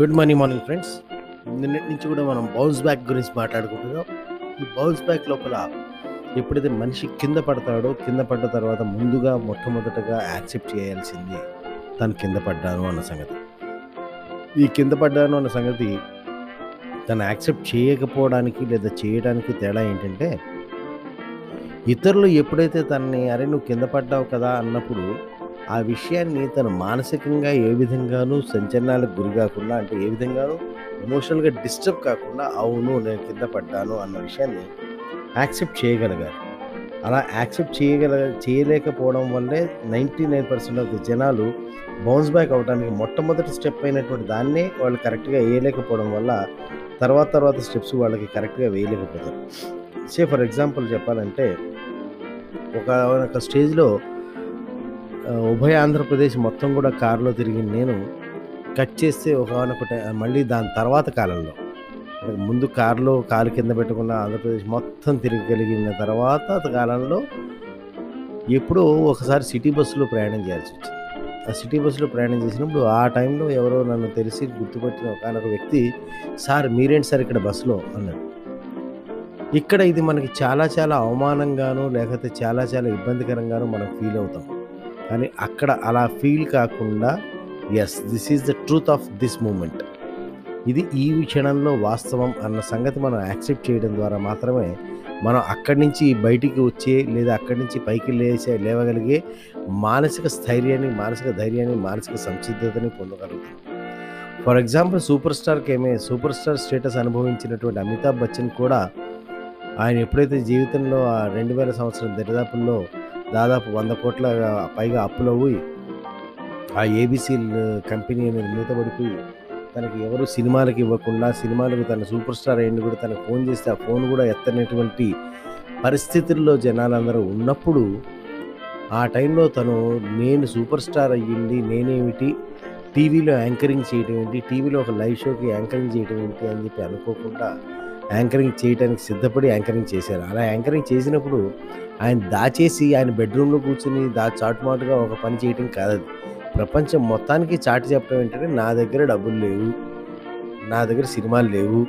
Good morning morning friends. నిన్నటి నుంచి కూడా మనం బౌన్స్ బ్యాక్ గురించి మాట్లాడుకుంటున్నాం. ఈ బౌన్స్ బ్యాక్ లోపల ఎప్పుడైతే మనిషి కింద పడతాడో కింద పడ్డ తర్వాత ముందుగా మొట్టమొదటగా యాక్సెప్ట్ చేయాల్సింది తను కింద పడ్డాను అన్న సంగతి. ఈ కింద పడ్డాను అన్న సంగతి తను యాక్సెప్ట్ చేయకపోవడానికి లేదా చేయడానికి తేడా ఏంటంటే ఇతరులు ఎప్పుడైతే తనని అరే నువ్వు కింద పడ్డావు కదా అన్నప్పుడు ఆ విషయాన్ని తను మానసికంగా ఏ విధంగానూ సంచలనాలకు గురి కాకుండా అంటే ఏ విధంగానూ ఎమోషనల్గా డిస్టర్బ్ కాకుండా అవును నేను కింద పడ్డాను అన్న విషయాన్ని యాక్సెప్ట్ చేయగలిగారు. అలా యాక్సెప్ట్ చేయగల చేయలేకపోవడం వల్లే ninety nine percent of the జనాలు బౌన్స్ బ్యాక్ అవడానికి మొట్టమొదటి స్టెప్ అయినటువంటి దాన్నే వాళ్ళు కరెక్ట్గా వేయలేకపోవడం వల్ల తర్వాత తర్వాత స్టెప్స్ వాళ్ళకి కరెక్ట్గా వేయలేకపోతారు. సే ఫర్ ఎగ్జాంపుల్ చెప్పాలంటే ఒక ఒక స్టేజ్లో ఉభయ ఆంధ్రప్రదేశ్ మొత్తం కూడా కారులో తిరిగి నేను కట్ చేస్తే ఒకనొక మళ్ళీ దాని తర్వాత కాలంలో. ముందు కారులో కాలు కింద పెట్టుకున్న ఆంధ్రప్రదేశ్ మొత్తం తిరగగలిగిన తర్వాత కాలంలో ఎప్పుడో ఒకసారి సిటీ బస్సులో ప్రయాణం చేయాల్సి వచ్చింది. ఆ సిటీ బస్సులో ప్రయాణం చేసినప్పుడు ఆ టైంలో ఎవరో నన్ను తెలిసి గుర్తుపెట్టిన ఒకనొక వ్యక్తి సార్ మీరేంటి సార్ ఇక్కడ బస్సులో? అన్నాడు. ఇక్కడ ఇది మనకి చాలా చాలా అవమానంగాను లేకపోతే చాలా చాలా ఇబ్బందికరంగాను మనం ఫీల్ అవుతాం. కానీ అక్కడ అలా ఫీల్ కాకుండా yes this is the truth of this moment ఇది ఈ క్షణంలో వాస్తవం అన్న సంగతి మనం యాక్సెప్ట్ చేయడం ద్వారా మాత్రమే మనం అక్కడి నుంచి బయటికి వచ్చే లేదా అక్కడి నుంచి పైకి లేచే లేవగలిగే మానసిక స్థైర్యాన్ని మానసిక ధైర్యాన్ని మానసిక సంసిద్ధతని పొందగలుగుతాం. ఫర్ ఎగ్జాంపుల్ సూపర్ స్టార్కి ఏమే సూపర్ స్టార్ స్టేటస్ అనుభవించినటువంటి అమితాబ్ బచ్చన్ కూడా ఆయన ఎప్పుడైతే జీవితంలో ఆ రెండు వేల సంవత్సరం దరిదాపుల్లో దాదాపు వంద కోట్ల పైగా అప్పులవి ఆ ఏబీసీ కంపెనీ అనేది మూతపడిపోయి తనకి ఎవరు సినిమాలకు ఇవ్వకుండా సినిమాలకు తన సూపర్ స్టార్ అయ్యింది కూడా తనకు ఫోన్ చేస్తే ఆ ఫోన్ కూడా ఎత్తనటువంటి పరిస్థితుల్లో జనాలందరూ ఉన్నప్పుడు ఆ టైంలో తను నేను సూపర్ స్టార్ అయ్యింది నేనేమిటి? టీవీలో యాంకరింగ్ చేయడం ఏంటి? టీవీలో ఒక లైవ్ షోకి యాంకరింగ్ చేయడం ఏంటి అని చెప్పి అనుకోకుండా యాంకరింగ్ చేయడానికి సిద్ధపడి యాంకరింగ్ చేశారు. అలా యాంకరింగ్ చేసినప్పుడు ఆయన దాచేసి ఆయన బెడ్రూమ్లో కూర్చుని దా చాటుమాటుగా ఒక పని చేయటం కాదు ప్రపంచం మొత్తానికి చాటి చెప్పడం ఏంటంటే నా దగ్గర డబ్బులు లేవు నా దగ్గర సినిమాలు లేవు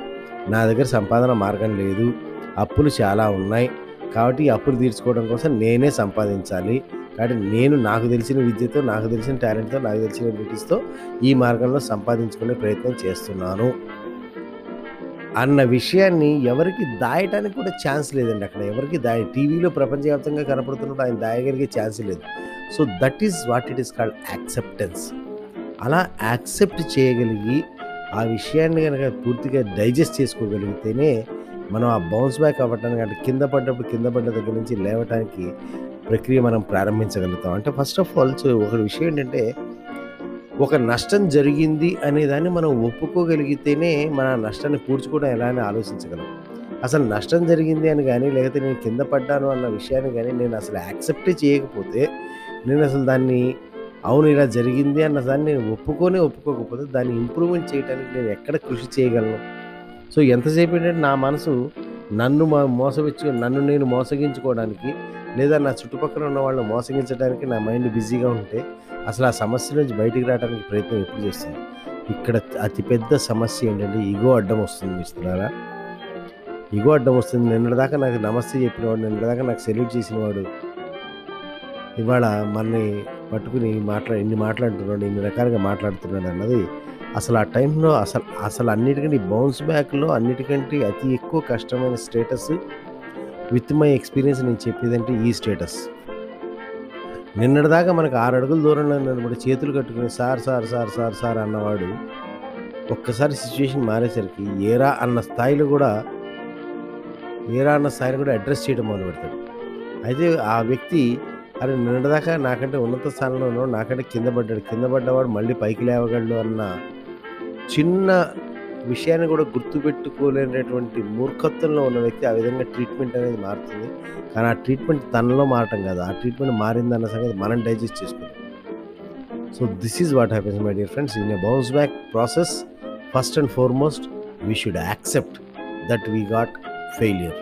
నా దగ్గర సంపాదన మార్గం లేదు అప్పులు చాలా ఉన్నాయి. కాబట్టి ఈ అప్పులు తీర్చుకోవడం కోసం నేనే సంపాదించాలి. కాబట్టి నేను నాకు తెలిసిన విద్యతో నాకు తెలిసిన టాలెంట్తో నాకు తెలిసిన బ్యూటీస్తో ఈ మార్గంలో సంపాదించుకునే ప్రయత్నం చేస్తున్నాను. అన్న విషయాన్ని ఎవరికి దాయటానికి కూడా ఛాన్స్ లేదండి అక్కడ. ఎవరికి దాయ టీవీలో ప్రపంచవ్యాప్తంగా కనపడుతున్నప్పుడు ఆయన దాయగలిగే ఛాన్స్ లేదు. So that is what it is called acceptance అలా యాక్సెప్ట్ చేయగలిగి ఆ విషయాన్ని కనుక పూర్తిగా డైజెస్ట్ చేసుకోగలిగితేనే మనం ఆ బౌన్స్ బ్యాక్ అవ్వటానికి అంటే కింద పడ్డప్పుడు కింద పడ్డ దగ్గర నుంచి లేవటానికి ప్రక్రియ మనం ప్రారంభించగలుగుతాం. అంటే ఫస్ట్ ఆఫ్ ఆల్ ఒక విషయం ఏంటంటే ఒక నష్టం జరిగింది అనే దాన్ని మనం ఒప్పుకోగలిగితేనే మన నష్టాన్ని పూడ్చుకోవడం ఎలా అని ఆలోచించగలం. అసలు నష్టం జరిగింది అని కానీ లేకపోతే నేను కింద పడ్డాను అన్న విషయాన్ని కానీ నేను అసలు యాక్సెప్టే చేయకపోతే నేను అసలు దాన్ని అవును ఇలా జరిగింది అన్న దాన్ని నేను ఒప్పుకొని ఒప్పుకోకపోతే దాన్ని ఇంప్రూవ్మెంట్ చేయడానికి నేను ఎక్కడ కృషి చేయగలను? సో ఎంతసేపు ఏంటంటే నా మనసు నన్ను మోసవచ్చు నన్ను నేను మోసగించుకోవడానికి లేదా నా చుట్టుపక్కల ఉన్న వాళ్ళని మోసగించడానికి నా మైండ్ బిజీగా ఉంటే అసలు ఆ సమస్య నుంచి బయటికి రావడానికి ప్రయత్నం ఎప్పుడు చేస్తుంది ఇక్కడ అతిపెద్ద సమస్య ఏంటంటే ఇగో అడ్డం వస్తుంది మిస్తున్నారా ఇగో అడ్డం వస్తుంది. నిన్నటిదాకా నాకు నమస్తే చెప్పినవాడు నిన్నటిదాకా నాకు సెల్యూట్ చేసినవాడు. ఇవాళ మనని పట్టుకుని మాట్లా ఇన్ని మాట్లాడుతున్నాడు ఇన్ని రకాలుగా మాట్లాడుతున్నాడు అన్నది అసలు ఆ టైంలో అసలు అసలు అన్నిటికంటే బౌన్స్ బ్యాక్లో అన్నిటికంటే అతి ఎక్కువ కష్టమైన స్టేటస్ విత్ మై ఎక్స్పీరియన్స్ నేను చెప్పేదంటే ఈ స్టేటస్. నిన్నటిదాకా మనకు ఆరు అడుగుల దూరంలో నిలబడి చేతులు కట్టుకుని sir sir sir sir sir అన్నవాడు. ఒక్కసారి సిచ్యువేషన్ మారేసరికి ఏరా అన్న స్థాయిలో కూడా ఏరా అన్న స్థాయిలో కూడా అడ్రస్ చేయడం మొదలు పెడతాడు. అయితే ఆ వ్యక్తి అరే నిన్నటిదాకా నాకంటే ఉన్నత స్థానంలో ఉన్నాడు నాకంటే కింద పడ్డాడు కింద పడ్డవాడు మళ్ళీ పైకి లేవగలడు అన్న చిన్న విషయాన్ని కూడా గుర్తుపెట్టుకోలేనటువంటి మూర్ఖత్వంలో ఉన్న వ్యక్తి ఆ విధంగా ట్రీట్మెంట్ అనేది మారుతుంది. కానీ ఆ ట్రీట్మెంట్ తనలో మారటం కాదు. ఆ ట్రీట్మెంట్ మారిందన్న సంగతి మనం డైజెస్ట్ చేసుకుంటాం so this is what happens my dear friends in a bounce back process first and foremost we should accept that we got failure